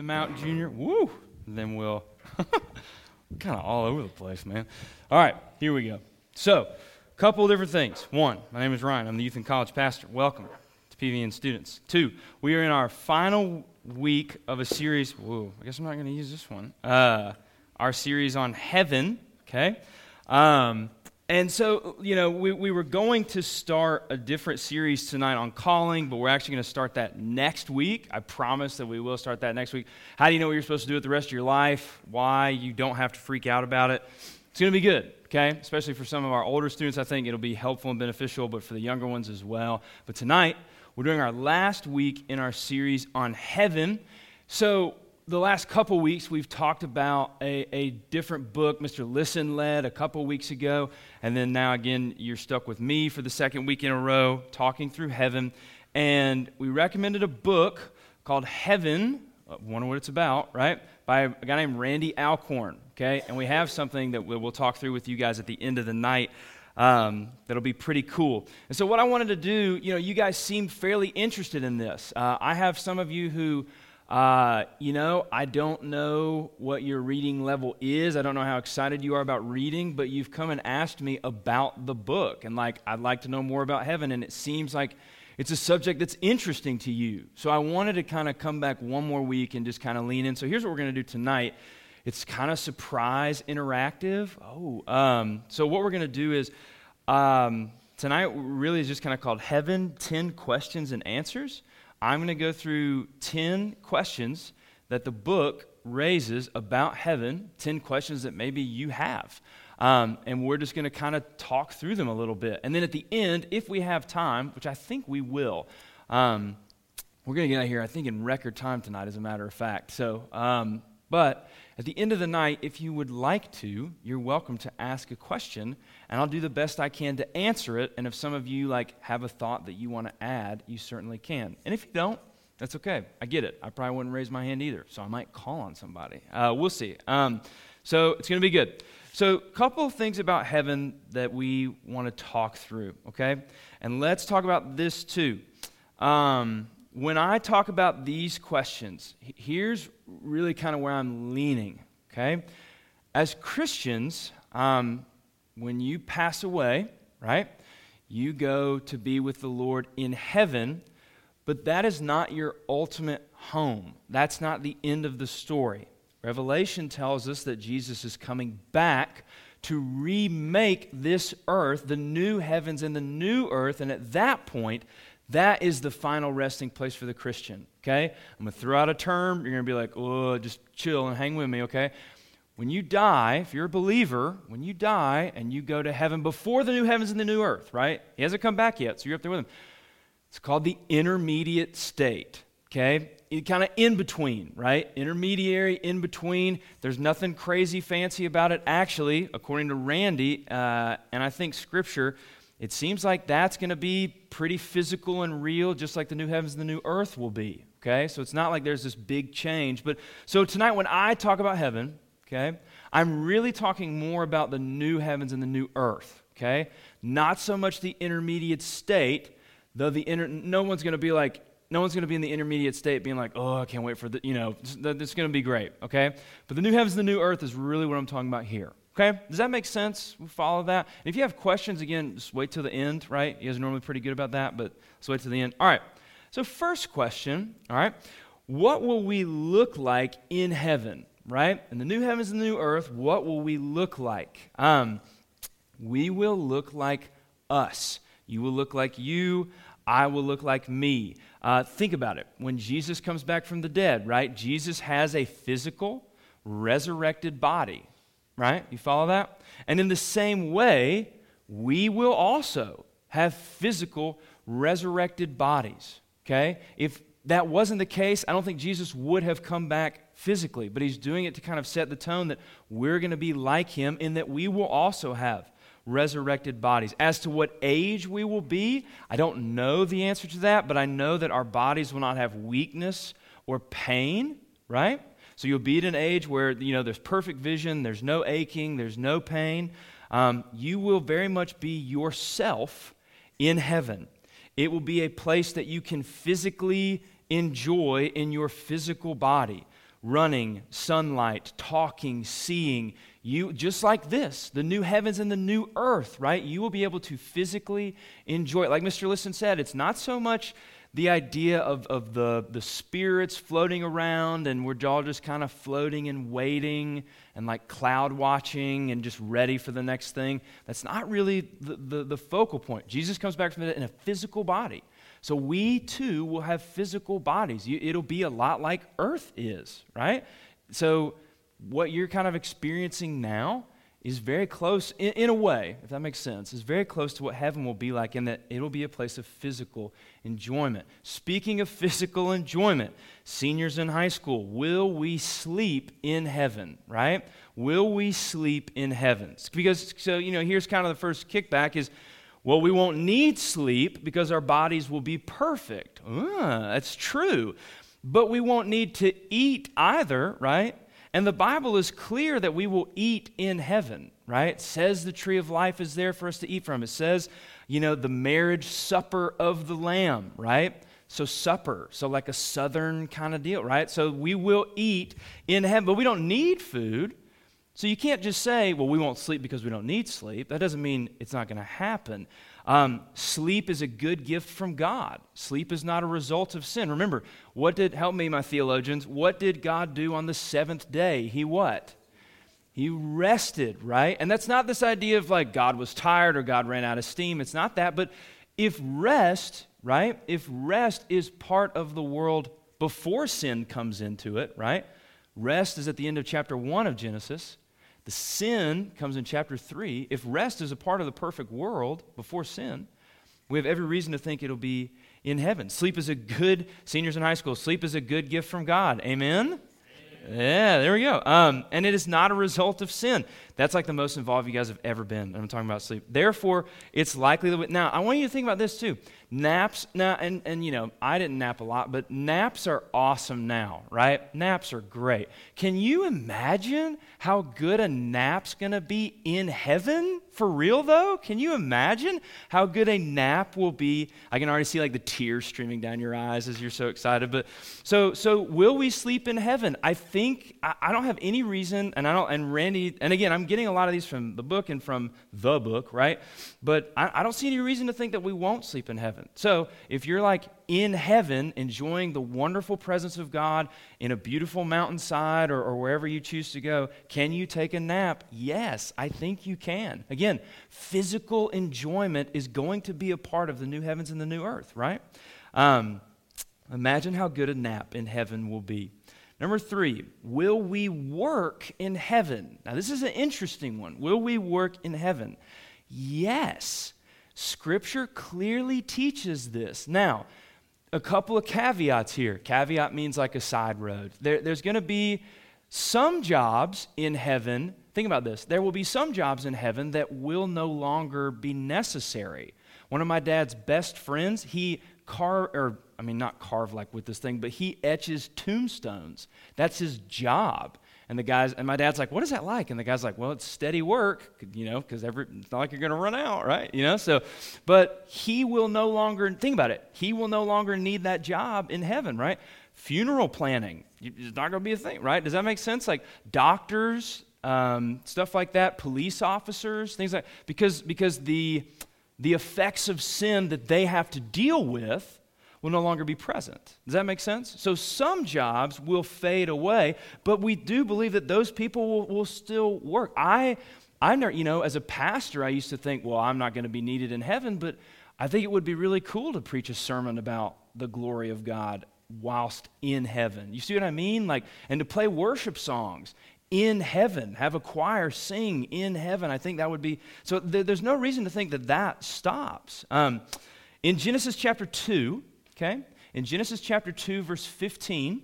them out, Junior. Woo! Then we'll kind of all over the place, man. All right, here we go. So, a couple different things. One, my name is Ryan. I'm the youth and college pastor. Welcome to PVN students. Two, we are in our final week of a series. Whoa, I guess I'm not going to use this one. Uh, our series on heaven. Okay. Um, and so, you know, we, we were going to start a different series tonight on calling, but we're actually going to start that next week. I promise that we will start that next week. How do you know what you're supposed to do with the rest of your life? Why? You don't have to freak out about it. It's going to be good, okay? Especially for some of our older students, I think it'll be helpful and beneficial, but for the younger ones as well. But tonight, we're doing our last week in our series on heaven. So, the last couple weeks, we've talked about a, a different book Mr. Listen led a couple weeks ago. And then now, again, you're stuck with me for the second week in a row, talking through heaven. And we recommended a book called Heaven. Uh, wonder what it's about, right? By a guy named Randy Alcorn. Okay? And we have something that we'll, we'll talk through with you guys at the end of the night. Um, that'll be pretty cool. And so, what I wanted to do, you know, you guys seem fairly interested in this. Uh, I have some of you who uh, you know, I don't know what your reading level is. I don't know how excited you are about reading, but you've come and asked me about the book. And, like, I'd like to know more about heaven. And it seems like it's a subject that's interesting to you. So I wanted to kind of come back one more week and just kind of lean in. So here's what we're going to do tonight it's kind of surprise interactive. Oh, um, so what we're going to do is um, tonight really is just kind of called Heaven 10 Questions and Answers. I'm going to go through 10 questions that the book raises about heaven, 10 questions that maybe you have. Um, and we're just going to kind of talk through them a little bit. And then at the end, if we have time, which I think we will, um, we're going to get out of here, I think, in record time tonight, as a matter of fact. So, um, but at the end of the night, if you would like to, you're welcome to ask a question, and I'll do the best I can to answer it. And if some of you like have a thought that you want to add, you certainly can. And if you don't, that's okay. I get it. I probably wouldn't raise my hand either, so I might call on somebody. Uh, we'll see. Um, so it's going to be good. So, a couple of things about heaven that we want to talk through, okay? And let's talk about this too. Um, when I talk about these questions, here's really kind of where I'm leaning, okay? As Christians, um, when you pass away, right, you go to be with the Lord in heaven, but that is not your ultimate home. That's not the end of the story. Revelation tells us that Jesus is coming back to remake this earth, the new heavens and the new earth, and at that point, that is the final resting place for the Christian, okay? I'm going to throw out a term. You're going to be like, oh, just chill and hang with me, okay? When you die, if you're a believer, when you die and you go to heaven before the new heavens and the new earth, right? He hasn't come back yet, so you're up there with him. It's called the intermediate state, okay? Kind of in between, right? Intermediary, in between. There's nothing crazy fancy about it. Actually, according to Randy, uh, and I think Scripture, it seems like that's going to be pretty physical and real, just like the new heavens and the new earth will be. Okay? So it's not like there's this big change. But so tonight, when I talk about heaven, okay, I'm really talking more about the new heavens and the new earth. Okay? Not so much the intermediate state, though the inter- no one's going to be like, no one's going to be in the intermediate state being like, oh, I can't wait for the, you know, it's going to be great, okay? But the new heavens and the new earth is really what I'm talking about here, Okay? Does that make sense? We follow that? And if you have questions, again, just wait till the end, right? You guys are normally pretty good about that, but let's wait till the end. All right. So, first question, all right, what will we look like in heaven, right? In the new heavens and the new earth, what will we look like? Um, we will look like us. You will look like you. I will look like me. Uh, think about it. When Jesus comes back from the dead, right? Jesus has a physical, resurrected body right? You follow that? And in the same way, we will also have physical resurrected bodies, okay? If that wasn't the case, I don't think Jesus would have come back physically, but he's doing it to kind of set the tone that we're going to be like him in that we will also have resurrected bodies. As to what age we will be, I don't know the answer to that, but I know that our bodies will not have weakness or pain, right? So you'll be at an age where, you know, there's perfect vision, there's no aching, there's no pain. Um, you will very much be yourself in heaven. It will be a place that you can physically enjoy in your physical body. running, sunlight, talking, seeing. You just like this, the new heavens and the new earth, right? You will be able to physically enjoy it. Like Mr. Listen said, it's not so much the idea of, of the, the spirits floating around and we're all just kind of floating and waiting and like cloud watching and just ready for the next thing. That's not really the, the, the focal point. Jesus comes back from it in a physical body. So we too will have physical bodies. It'll be a lot like Earth is, right? So what you're kind of experiencing now is very close, in, in, a way, if that makes sense, is very close to what heaven will be like in that it'll be a place of physical enjoyment. Speaking of physical enjoyment, seniors in high school, will we sleep in heaven, right? Will we sleep in heaven? Because, so, you know, here's kind of the first kickback is, well, we won't need sleep because our bodies will be perfect. Uh, that's true. But we won't need to eat either, right? And the Bible is clear that we will eat in heaven, right? It says the tree of life is there for us to eat from. It says, you know, the marriage supper of the Lamb, right? So, supper, so like a southern kind of deal, right? So, we will eat in heaven, but we don't need food. So, you can't just say, well, we won't sleep because we don't need sleep. That doesn't mean it's not going to happen. Um, sleep is a good gift from God. Sleep is not a result of sin. Remember, what did, help me, my theologians, what did God do on the seventh day? He what? He rested, right? And that's not this idea of like God was tired or God ran out of steam. It's not that. But if rest, right? If rest is part of the world before sin comes into it, right? Rest is at the end of chapter 1 of Genesis. The sin comes in chapter 3. If rest is a part of the perfect world before sin, we have every reason to think it'll be in heaven. Sleep is a good, seniors in high school, sleep is a good gift from God. Amen? Yeah, there we go. Um, and it is not a result of sin. That's like the most involved you guys have ever been. I'm talking about sleep. Therefore, it's likely that. Now, I want you to think about this too. Naps, now, and, and you know, I didn't nap a lot, but naps are awesome now, right? Naps are great. Can you imagine how good a nap's gonna be in heaven? For real though? Can you imagine how good a nap will be? I can already see like the tears streaming down your eyes as you're so excited. But so so will we sleep in heaven? I think I, I don't have any reason, and I don't and Randy, and again, I'm getting a lot of these from the book and from the book, right? But I, I don't see any reason to think that we won't sleep in heaven. So if you're like in heaven, enjoying the wonderful presence of God in a beautiful mountainside or, or wherever you choose to go, can you take a nap? Yes, I think you can. Again, physical enjoyment is going to be a part of the new heavens and the new earth, right? Um, imagine how good a nap in heaven will be. Number three, will we work in heaven? Now, this is an interesting one. Will we work in heaven? Yes. Scripture clearly teaches this. Now, a couple of caveats here. Caveat means like a side road. There, there's going to be some jobs in heaven. Think about this. There will be some jobs in heaven that will no longer be necessary. One of my dad's best friends, he car or I mean, not carve like with this thing, but he etches tombstones. That's his job. And the guys, and my dad's like, what is that like? And the guy's like, well, it's steady work, you know, because it's not like you're going to run out, right? You know, so, but he will no longer, think about it, he will no longer need that job in heaven, right? Funeral planning, it's not going to be a thing, right? Does that make sense? Like doctors, um, stuff like that, police officers, things like, because, because the, the effects of sin that they have to deal with will no longer be present. Does that make sense? So some jobs will fade away, but we do believe that those people will, will still work. I, I never, you know, as a pastor, I used to think, well, I'm not going to be needed in heaven, but I think it would be really cool to preach a sermon about the glory of God whilst in heaven. You see what I mean? Like, and to play worship songs in heaven, have a choir sing in heaven. I think that would be so. Th- there's no reason to think that that stops. Um, in Genesis chapter 2, okay? In Genesis chapter 2, verse 15,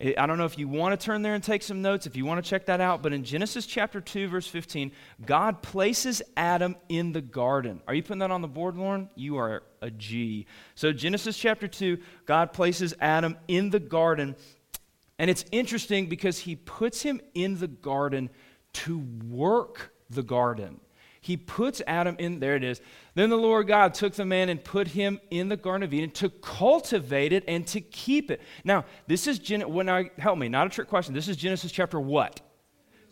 eh, I don't know if you want to turn there and take some notes, if you want to check that out, but in Genesis chapter 2, verse 15, God places Adam in the garden. Are you putting that on the board, Lauren? You are a G. So, Genesis chapter 2, God places Adam in the garden. And it's interesting because he puts him in the garden to work the garden. He puts Adam in, there it is. Then the Lord God took the man and put him in the Garden of Eden to cultivate it and to keep it. Now, this is, Gen- when I, help me, not a trick question. This is Genesis chapter what?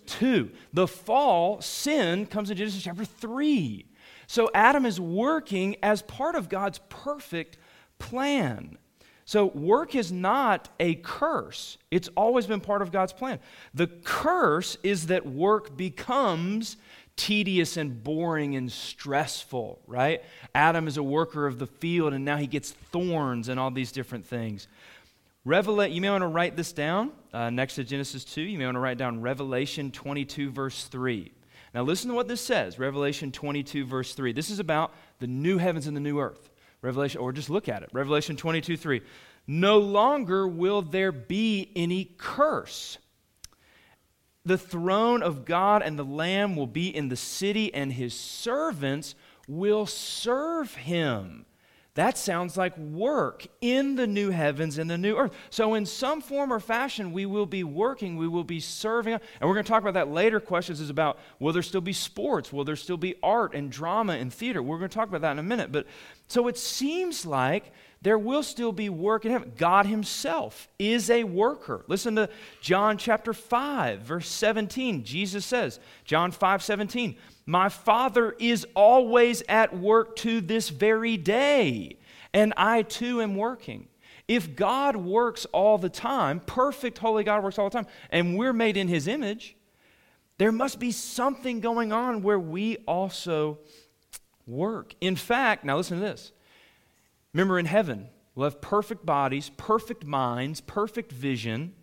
Two. The fall, sin, comes in Genesis chapter three. So Adam is working as part of God's perfect plan. So, work is not a curse. It's always been part of God's plan. The curse is that work becomes tedious and boring and stressful, right? Adam is a worker of the field and now he gets thorns and all these different things. Revelate, you may want to write this down uh, next to Genesis 2. You may want to write down Revelation 22, verse 3. Now, listen to what this says Revelation 22, verse 3. This is about the new heavens and the new earth. Revelation, or just look at it. Revelation 22, 3. No longer will there be any curse. The throne of God and the Lamb will be in the city, and his servants will serve him. That sounds like work in the new heavens and the new earth. So, in some form or fashion, we will be working, we will be serving. And we're going to talk about that later. Questions is about will there still be sports? Will there still be art and drama and theater? We're going to talk about that in a minute. But so it seems like there will still be work in heaven. God Himself is a worker. Listen to John chapter 5, verse 17. Jesus says, John 5 17, My Father is always at work to this very day, and I too am working. If God works all the time, perfect holy God works all the time, and we're made in His image, there must be something going on where we also work. In fact, now listen to this Remember, in heaven, we'll have perfect bodies, perfect minds, perfect vision.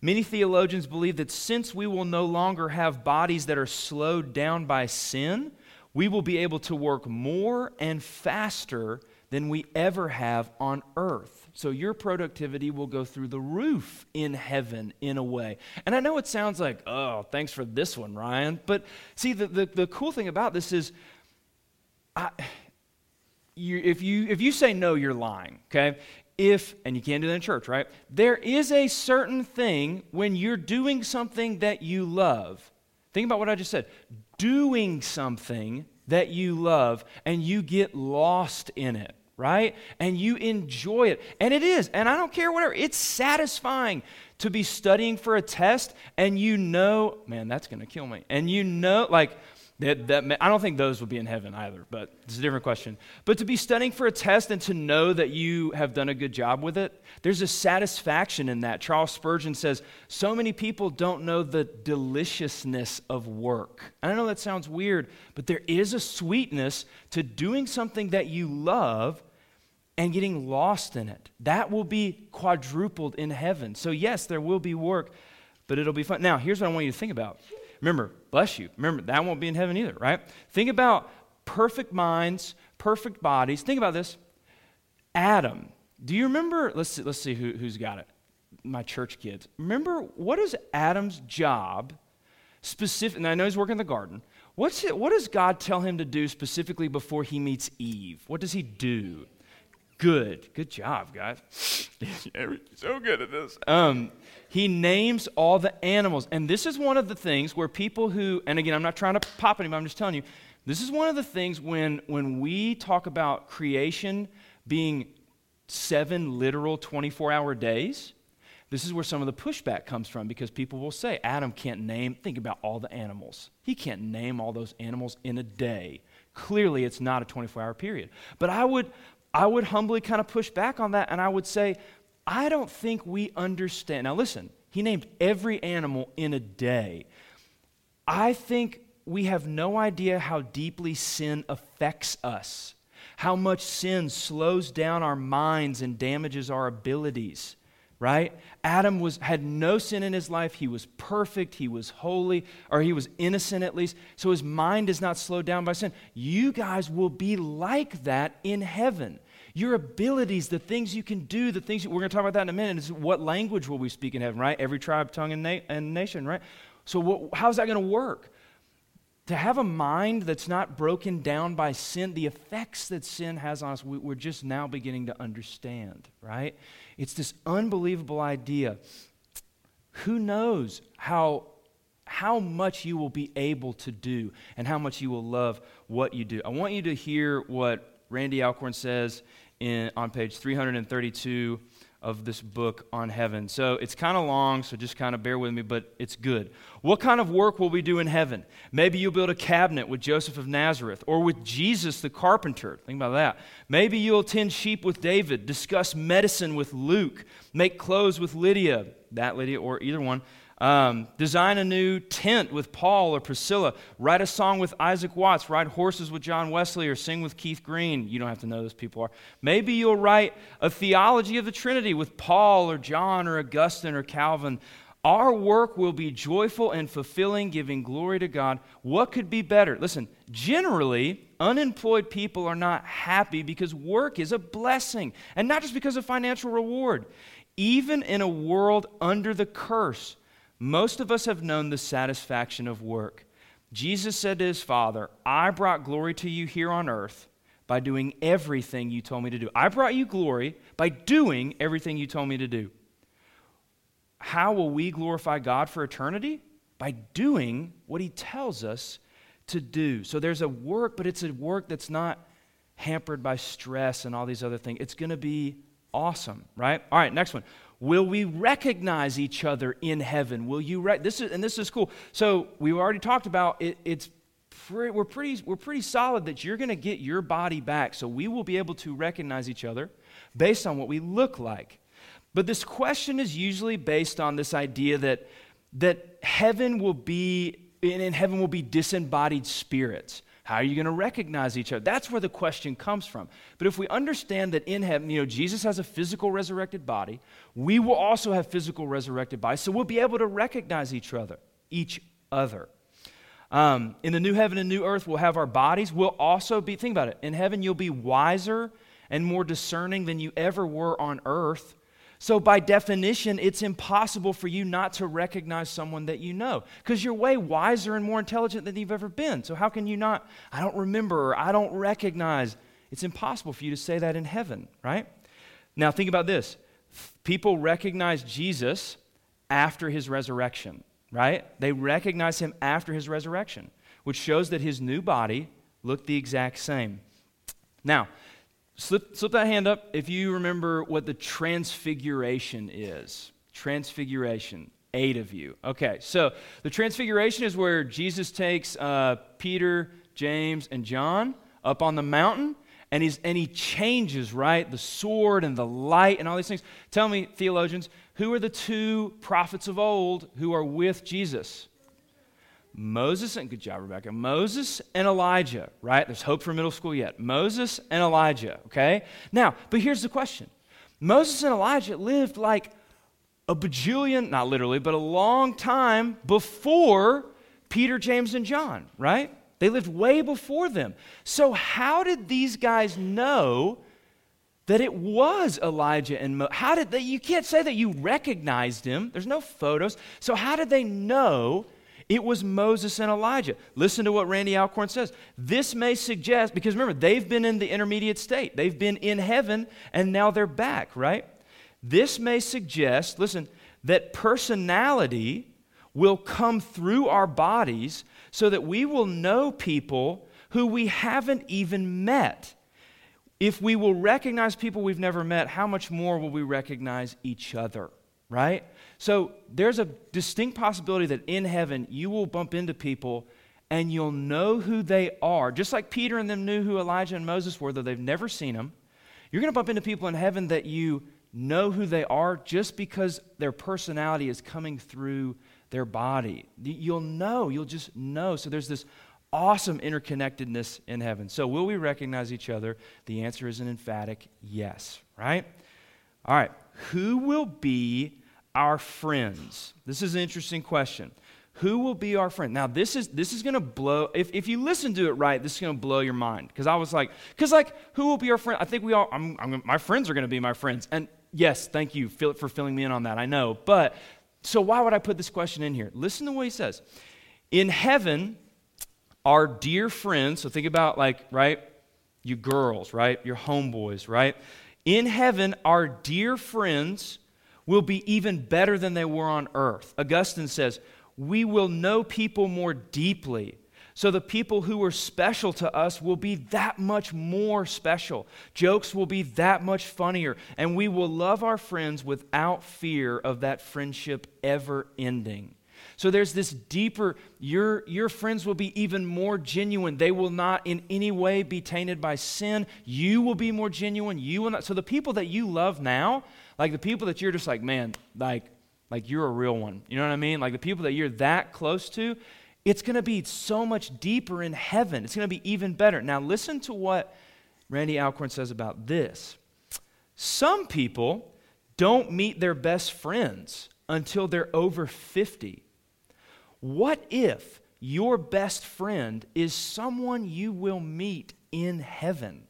Many theologians believe that since we will no longer have bodies that are slowed down by sin, we will be able to work more and faster than we ever have on earth. So your productivity will go through the roof in heaven in a way. And I know it sounds like, oh, thanks for this one, Ryan. But see, the, the, the cool thing about this is, I, you, if, you, if you say no, you're lying, okay? If, and you can't do that in church, right? There is a certain thing when you're doing something that you love. Think about what I just said. Doing something that you love and you get lost in it, right? And you enjoy it. And it is. And I don't care whatever. It's satisfying to be studying for a test and you know, man, that's going to kill me. And you know, like, that, that, I don't think those would be in heaven either, but it's a different question. But to be studying for a test and to know that you have done a good job with it, there's a satisfaction in that. Charles Spurgeon says, So many people don't know the deliciousness of work. I know that sounds weird, but there is a sweetness to doing something that you love and getting lost in it. That will be quadrupled in heaven. So, yes, there will be work, but it'll be fun. Now, here's what I want you to think about Remember, bless you. Remember, that won't be in heaven either, right? Think about perfect minds, perfect bodies. Think about this. Adam. Do you remember? Let's see, let's see who, who's got it. My church kids. Remember, what is Adam's job specific? And I know he's working in the garden. What's it, what does God tell him to do specifically before he meets Eve? What does he do? Good. Good job, guys. so good at this. Um, he names all the animals. And this is one of the things where people who, and again, I'm not trying to pop anybody, I'm just telling you, this is one of the things when, when we talk about creation being seven literal 24 hour days, this is where some of the pushback comes from because people will say, Adam can't name, think about all the animals. He can't name all those animals in a day. Clearly, it's not a 24 hour period. But I would, I would humbly kind of push back on that and I would say, I don't think we understand. Now, listen, he named every animal in a day. I think we have no idea how deeply sin affects us, how much sin slows down our minds and damages our abilities right adam was had no sin in his life he was perfect he was holy or he was innocent at least so his mind is not slowed down by sin you guys will be like that in heaven your abilities, the things you can do, the things you, we're going to talk about that in a minute. Is what language will we speak in heaven, right? Every tribe, tongue, and, na- and nation, right? So, what, how's that going to work? To have a mind that's not broken down by sin, the effects that sin has on us, we, we're just now beginning to understand, right? It's this unbelievable idea. Who knows how how much you will be able to do and how much you will love what you do. I want you to hear what Randy Alcorn says in, on page 332 of this book on heaven. So it's kind of long, so just kind of bear with me, but it's good. What kind of work will we do in heaven? Maybe you'll build a cabinet with Joseph of Nazareth or with Jesus the carpenter. Think about that. Maybe you'll tend sheep with David, discuss medicine with Luke, make clothes with Lydia, that Lydia, or either one. Um, design a new tent with Paul or Priscilla. Write a song with Isaac Watts. Ride horses with John Wesley or sing with Keith Green. You don't have to know those people are. Maybe you'll write a theology of the Trinity with Paul or John or Augustine or Calvin. Our work will be joyful and fulfilling, giving glory to God. What could be better? Listen, generally, unemployed people are not happy because work is a blessing, and not just because of financial reward. Even in a world under the curse, most of us have known the satisfaction of work. Jesus said to his Father, I brought glory to you here on earth by doing everything you told me to do. I brought you glory by doing everything you told me to do. How will we glorify God for eternity? By doing what he tells us to do. So there's a work, but it's a work that's not hampered by stress and all these other things. It's going to be awesome, right? All right, next one. Will we recognize each other in heaven? Will you re- this is and this is cool. So we already talked about it, it's pre- we're pretty we're pretty solid that you're going to get your body back. So we will be able to recognize each other based on what we look like. But this question is usually based on this idea that that heaven will be in heaven will be disembodied spirits. How are you going to recognize each other? That's where the question comes from. But if we understand that in heaven, you know, Jesus has a physical resurrected body, we will also have physical resurrected bodies, so we'll be able to recognize each other, each other. Um, in the new heaven and new earth, we'll have our bodies. We'll also be, think about it, in heaven, you'll be wiser and more discerning than you ever were on earth. So, by definition, it's impossible for you not to recognize someone that you know because you're way wiser and more intelligent than you've ever been. So, how can you not? I don't remember or I don't recognize. It's impossible for you to say that in heaven, right? Now, think about this people recognize Jesus after his resurrection, right? They recognize him after his resurrection, which shows that his new body looked the exact same. Now, Slip, slip that hand up if you remember what the transfiguration is. Transfiguration, eight of you. Okay, so the transfiguration is where Jesus takes uh, Peter, James, and John up on the mountain and, he's, and he changes, right? The sword and the light and all these things. Tell me, theologians, who are the two prophets of old who are with Jesus? Moses, and good job, Rebecca. Moses and Elijah, right? There's hope for middle school yet. Moses and Elijah, okay? Now, but here's the question Moses and Elijah lived like a bajillion, not literally, but a long time before Peter, James, and John, right? They lived way before them. So, how did these guys know that it was Elijah and Mo? How did they? You can't say that you recognized him. There's no photos. So, how did they know it was Moses and Elijah. Listen to what Randy Alcorn says. This may suggest, because remember, they've been in the intermediate state, they've been in heaven, and now they're back, right? This may suggest, listen, that personality will come through our bodies so that we will know people who we haven't even met. If we will recognize people we've never met, how much more will we recognize each other, right? So there's a distinct possibility that in heaven you will bump into people and you'll know who they are. Just like Peter and them knew who Elijah and Moses were, though they've never seen them. You're going to bump into people in heaven that you know who they are just because their personality is coming through their body. You'll know, you'll just know. So there's this awesome interconnectedness in heaven. So will we recognize each other? The answer is an emphatic yes, right? All right. Who will be our friends? This is an interesting question. Who will be our friend? Now, this is this is gonna blow. If, if you listen to it right, this is gonna blow your mind. Because I was like, because like, who will be our friend? I think we all. I'm, I'm, my friends are gonna be my friends. And yes, thank you for filling me in on that. I know, but so why would I put this question in here? Listen to what he says. In heaven, our dear friends. So think about like right, you girls, right, your homeboys, right. In heaven, our dear friends will be even better than they were on earth. Augustine says, we will know people more deeply. So the people who are special to us will be that much more special. Jokes will be that much funnier. And we will love our friends without fear of that friendship ever ending. So there's this deeper, your, your friends will be even more genuine. They will not in any way be tainted by sin. You will be more genuine. You will not. So the people that you love now, like the people that you're just like, man, like, like you're a real one. You know what I mean? Like the people that you're that close to, it's going to be so much deeper in heaven. It's going to be even better. Now, listen to what Randy Alcorn says about this. Some people don't meet their best friends until they're over 50. What if your best friend is someone you will meet in heaven?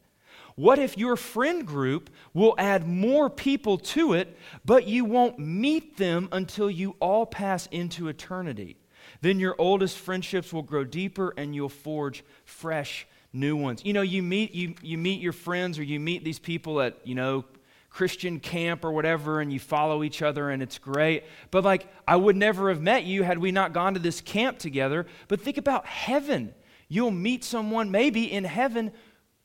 What if your friend group will add more people to it, but you won't meet them until you all pass into eternity? Then your oldest friendships will grow deeper and you'll forge fresh new ones. You know, you meet you you meet your friends or you meet these people at, you know, Christian camp or whatever, and you follow each other, and it's great. But, like, I would never have met you had we not gone to this camp together. But think about heaven. You'll meet someone maybe in heaven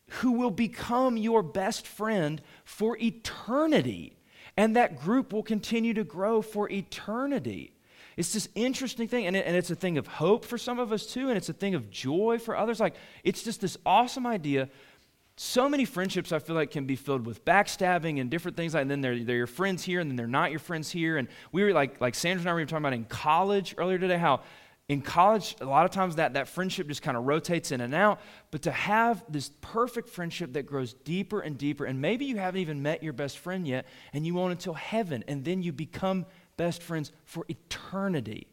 who will become your best friend for eternity. And that group will continue to grow for eternity. It's this interesting thing, and, it, and it's a thing of hope for some of us too, and it's a thing of joy for others. Like, it's just this awesome idea so many friendships I feel like can be filled with backstabbing and different things like and then they're, they're your friends here and then they're not your friends here and we were like like Sandra and I were talking about in college earlier today how in college a lot of times that that friendship just kind of rotates in and out but to have this perfect friendship that grows deeper and deeper and maybe you haven't even met your best friend yet and you won't until heaven and then you become best friends for eternity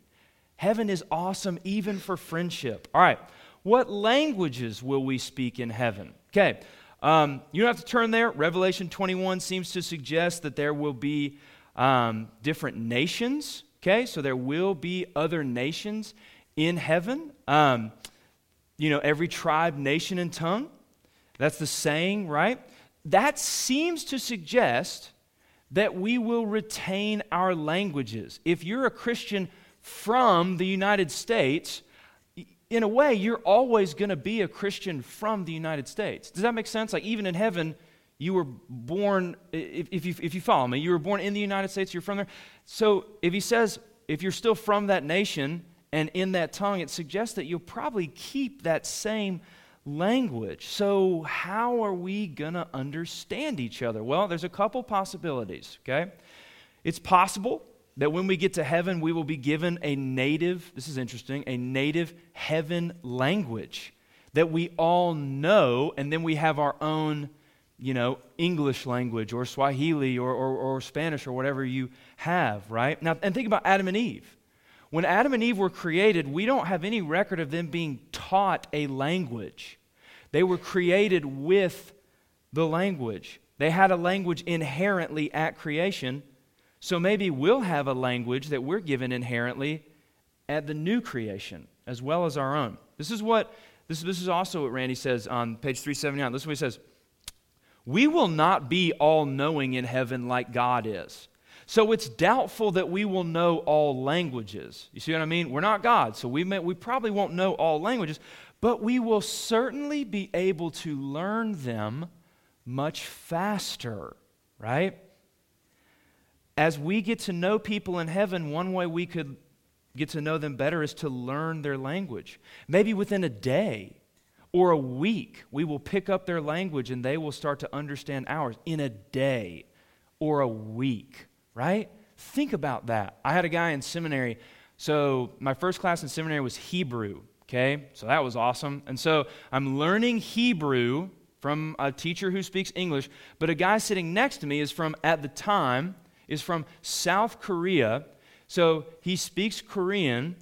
heaven is awesome even for friendship all right what languages will we speak in heaven Okay, um, you don't have to turn there. Revelation 21 seems to suggest that there will be um, different nations. Okay, so there will be other nations in heaven. Um, you know, every tribe, nation, and tongue. That's the saying, right? That seems to suggest that we will retain our languages. If you're a Christian from the United States, in a way, you're always going to be a Christian from the United States. Does that make sense? Like, even in heaven, you were born, if, if, you, if you follow me, you were born in the United States, you're from there. So, if he says, if you're still from that nation and in that tongue, it suggests that you'll probably keep that same language. So, how are we going to understand each other? Well, there's a couple possibilities, okay? It's possible that when we get to heaven, we will be given a native, this is interesting, a native heaven language that we all know, and then we have our own, you know, English language or Swahili or, or, or Spanish or whatever you have, right? Now, and think about Adam and Eve. When Adam and Eve were created, we don't have any record of them being taught a language. They were created with the language. They had a language inherently at creation so maybe we'll have a language that we're given inherently at the new creation as well as our own. This is what this, this is also what Randy says on page 379. This is what he says. We will not be all knowing in heaven like God is. So it's doubtful that we will know all languages. You see what I mean? We're not God, so we, may, we probably won't know all languages, but we will certainly be able to learn them much faster, right? as we get to know people in heaven, one way we could get to know them better is to learn their language. Maybe within a day or a week, we will pick up their language and they will start to understand ours in a day or a week, right? Think about that. I had a guy in seminary. So, my first class in seminary was Hebrew, okay? So, that was awesome. And so, I'm learning Hebrew from a teacher who speaks English, but a guy sitting next to me is from, at the time, is from South Korea. So he speaks Korean.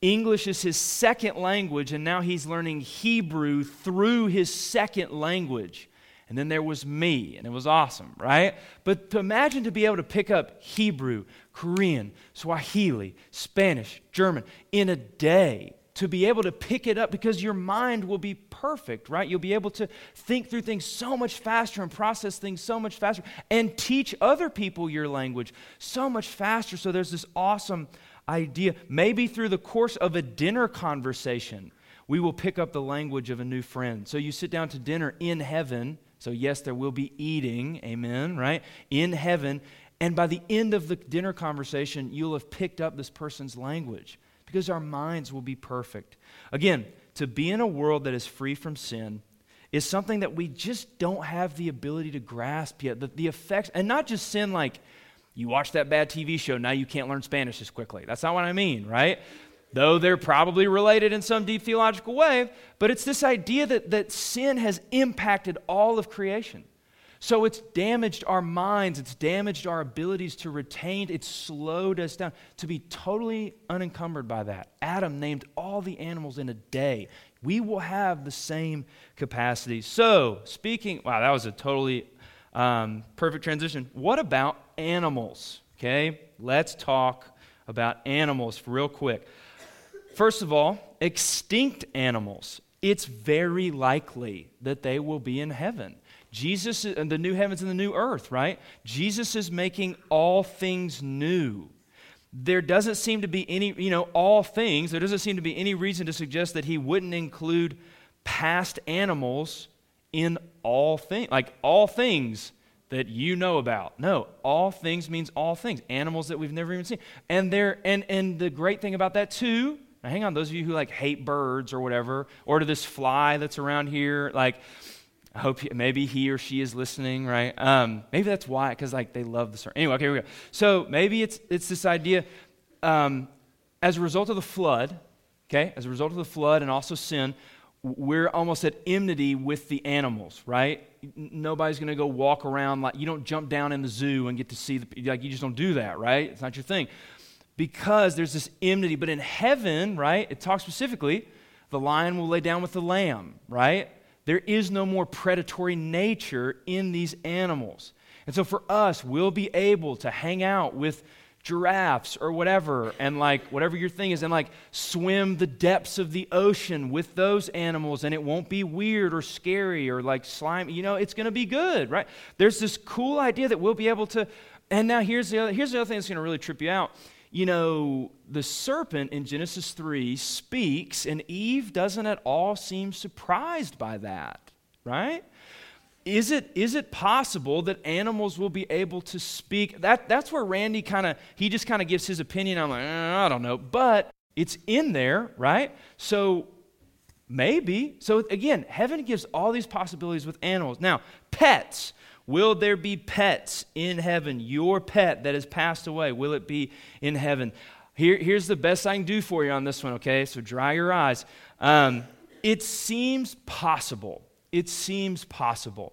English is his second language, and now he's learning Hebrew through his second language. And then there was me, and it was awesome, right? But to imagine to be able to pick up Hebrew, Korean, Swahili, Spanish, German in a day to be able to pick it up because your mind will be perfect, right? You'll be able to think through things so much faster and process things so much faster and teach other people your language so much faster. So there's this awesome idea. Maybe through the course of a dinner conversation, we will pick up the language of a new friend. So you sit down to dinner in heaven. So, yes, there will be eating, amen, right? In heaven. And by the end of the dinner conversation, you'll have picked up this person's language because our minds will be perfect. Again, to be in a world that is free from sin is something that we just don't have the ability to grasp yet. The, the effects, and not just sin like you watch that bad TV show, now you can't learn Spanish as quickly. That's not what I mean, right? Though they're probably related in some deep theological way, but it's this idea that, that sin has impacted all of creation. So it's damaged our minds, it's damaged our abilities to retain, it's slowed us down to be totally unencumbered by that. Adam named all the animals in a day. We will have the same capacity. So, speaking, wow, that was a totally um, perfect transition. What about animals? Okay, let's talk about animals real quick. First of all, extinct animals. It's very likely that they will be in heaven. Jesus, and the new heavens and the new earth, right? Jesus is making all things new. There doesn't seem to be any, you know, all things, there doesn't seem to be any reason to suggest that he wouldn't include past animals in all things, like all things that you know about. No, all things means all things. Animals that we've never even seen. And there and and the great thing about that too, now hang on, those of you who like hate birds or whatever, or to this fly that's around here, like I hope he, maybe he or she is listening, right? Um, maybe that's why, because like they love the sermon. Anyway, okay, here we go. So maybe it's it's this idea um, as a result of the flood, okay, as a result of the flood and also sin, we're almost at enmity with the animals, right? Nobody's going to go walk around like you don't jump down in the zoo and get to see the like you just don't do that, right? It's not your thing. Because there's this enmity, but in heaven, right? It talks specifically the lion will lay down with the lamb, right? There is no more predatory nature in these animals. And so for us, we'll be able to hang out with giraffes or whatever, and like whatever your thing is, and like swim the depths of the ocean with those animals, and it won't be weird or scary or like slime. You know, it's going to be good, right? There's this cool idea that we'll be able to. And now here's the other, here's the other thing that's going to really trip you out you know, the serpent in Genesis 3 speaks, and Eve doesn't at all seem surprised by that, right? Is it, is it possible that animals will be able to speak? That, that's where Randy kind of, he just kind of gives his opinion. I'm like, eh, I don't know. But it's in there, right? So maybe. So again, heaven gives all these possibilities with animals. Now, pets. Will there be pets in heaven? Your pet that has passed away, will it be in heaven? Here, here's the best I can do for you on this one, okay? So dry your eyes. Um, it seems possible. It seems possible.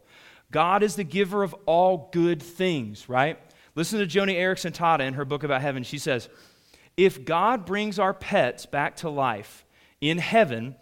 God is the giver of all good things, right? Listen to Joni Eareckson Tada in her book about heaven. She says, If God brings our pets back to life in heaven,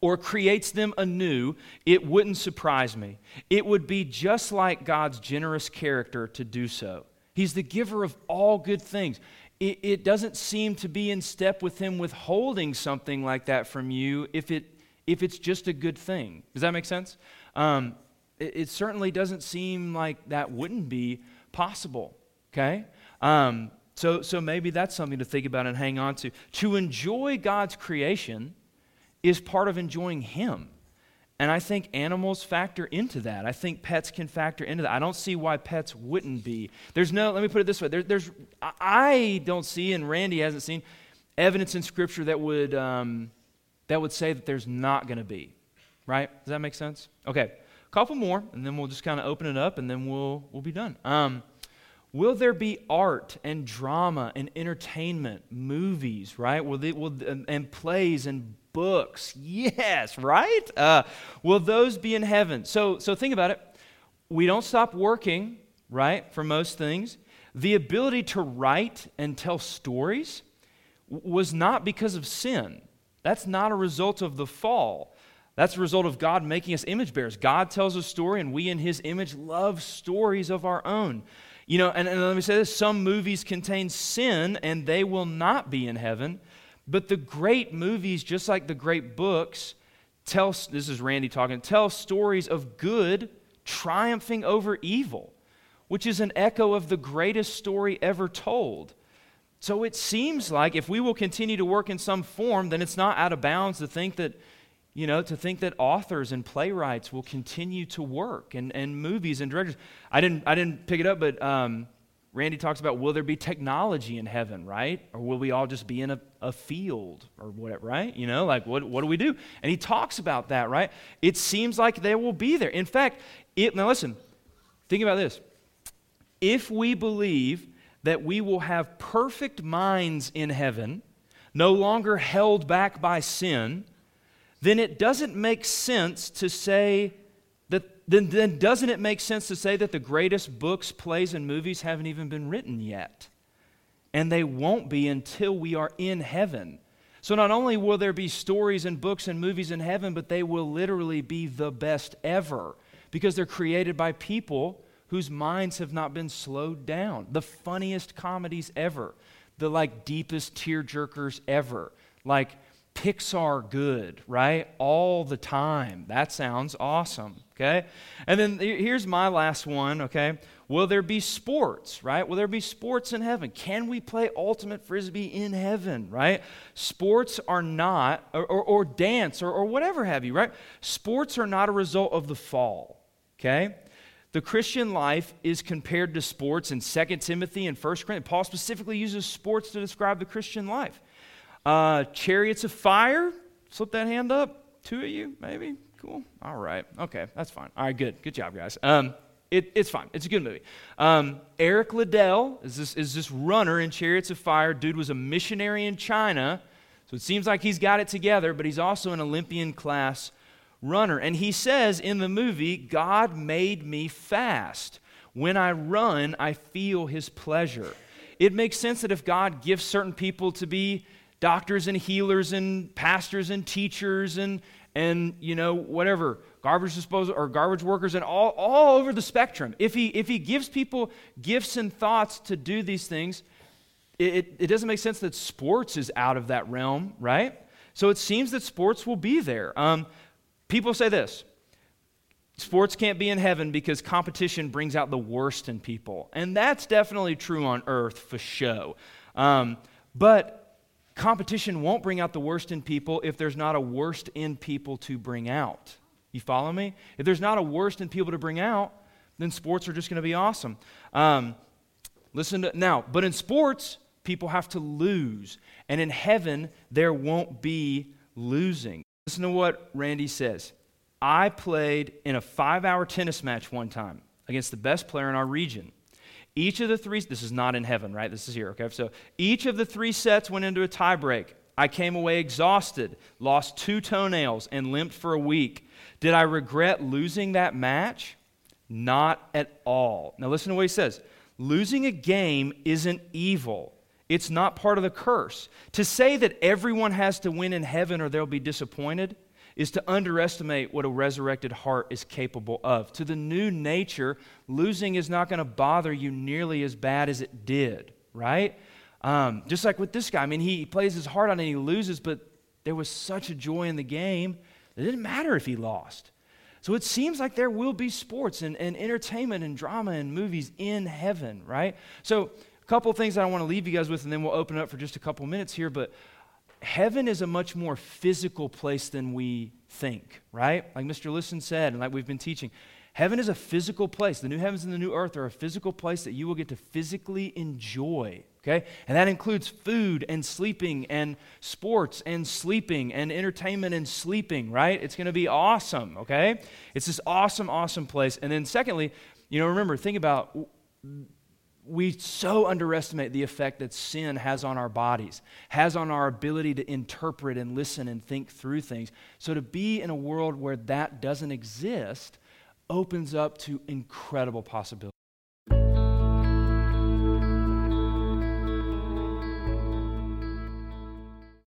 or creates them anew, it wouldn't surprise me. It would be just like God's generous character to do so. He's the giver of all good things. It, it, doesn't seem to be in step with Him withholding something like that from you if, it, if it's just a good thing. Does that make sense? Um, it, it, certainly doesn't seem like that wouldn't be possible, okay? Um, so, so maybe that's something to think about and hang on to. To enjoy God's creation, is part of enjoying Him. And I think animals factor into that. I think pets can factor into that. I don't see why pets wouldn't be. There's no, let me put it this way. There, there's, I don't see, and Randy hasn't seen, evidence in Scripture that would, um, that would say that there's not going to be. Right? Does that make sense? Okay. A couple more, and then we'll just kind of open it up, and then we'll, we'll be done. Um, Will there be art and drama and entertainment, movies, right? Will, they, will and plays and books. Yes, right? Uh, will those be in heaven? So, so think about it. We don't stop working, right, for most things. The ability to write and tell stories was not because of sin. That's not a result of the fall. That's a result of God making us image bearers. God tells a story, and we, in His image, love stories of our own. You know, and, and let me say this some movies contain sin, and they will not be in heaven. But the great movies, just like the great books, tell this is Randy talking, tell stories of good triumphing over evil, which is an echo of the greatest story ever told. So it seems like if we will continue to work in some form, then it's not out of bounds to think that, you know, to think that authors and playwrights will continue to work and, and movies and directors. I didn't, I didn't pick it up, but um, Randy talks about will there be technology in heaven, right? Or will we all just be in a, a field or whatever, right? You know, like what, what do we do? And he talks about that, right? It seems like they will be there. In fact, it, now listen, think about this. If we believe that we will have perfect minds in heaven, no longer held back by sin, then it doesn't make sense to say that, then, then doesn't it make sense to say that the greatest books, plays, and movies haven't even been written yet? And they won't be until we are in heaven. So not only will there be stories and books and movies in heaven, but they will literally be the best ever because they're created by people whose minds have not been slowed down. The funniest comedies ever, the like deepest tear jerkers ever, like Pixar good, right? All the time. That sounds awesome, okay? And then here's my last one, okay? Will there be sports, right? Will there be sports in heaven? Can we play ultimate frisbee in heaven, right? Sports are not, or, or, or dance, or, or whatever have you, right? Sports are not a result of the fall, okay? The Christian life is compared to sports in 2 Timothy and 1 Corinthians. Paul specifically uses sports to describe the Christian life. Uh, chariots of fire. Slip that hand up. Two of you, maybe. Cool. All right. Okay, that's fine. All right, good. Good job, guys. Um, it, it's fine. It's a good movie. Um, Eric Liddell is this, is this runner in Chariots of Fire. Dude was a missionary in China, so it seems like he's got it together, but he's also an Olympian class runner. And he says in the movie, God made me fast. When I run, I feel his pleasure. It makes sense that if God gives certain people to be doctors and healers and pastors and teachers and and you know whatever garbage disposal or garbage workers and all, all over the spectrum if he if he gives people gifts and thoughts to do these things it, it doesn't make sense that sports is out of that realm right so it seems that sports will be there um, people say this sports can't be in heaven because competition brings out the worst in people and that's definitely true on earth for show um, but Competition won't bring out the worst in people if there's not a worst in people to bring out. You follow me? If there's not a worst in people to bring out, then sports are just going to be awesome. Um, listen to now, but in sports, people have to lose. And in heaven, there won't be losing. Listen to what Randy says. I played in a five hour tennis match one time against the best player in our region. Each of the three, this is not in heaven, right? This is here, okay? So each of the three sets went into a tiebreak. I came away exhausted, lost two toenails, and limped for a week. Did I regret losing that match? Not at all. Now listen to what he says losing a game isn't evil. It's not part of the curse. To say that everyone has to win in heaven or they'll be disappointed is to underestimate what a resurrected heart is capable of. To the new nature, losing is not going to bother you nearly as bad as it did, right? Um, just like with this guy, I mean, he plays his heart on and he loses, but there was such a joy in the game. It didn't matter if he lost. So it seems like there will be sports and, and entertainment and drama and movies in heaven, right? So, a couple things that I want to leave you guys with, and then we'll open up for just a couple minutes here. But heaven is a much more physical place than we think, right? Like Mr. Listen said, and like we've been teaching. Heaven is a physical place. The new heavens and the new earth are a physical place that you will get to physically enjoy, okay? And that includes food and sleeping and sports and sleeping and entertainment and sleeping, right? It's going to be awesome, okay? It's this awesome, awesome place. And then, secondly, you know, remember, think about we so underestimate the effect that sin has on our bodies, has on our ability to interpret and listen and think through things. So to be in a world where that doesn't exist opens up to incredible possibilities.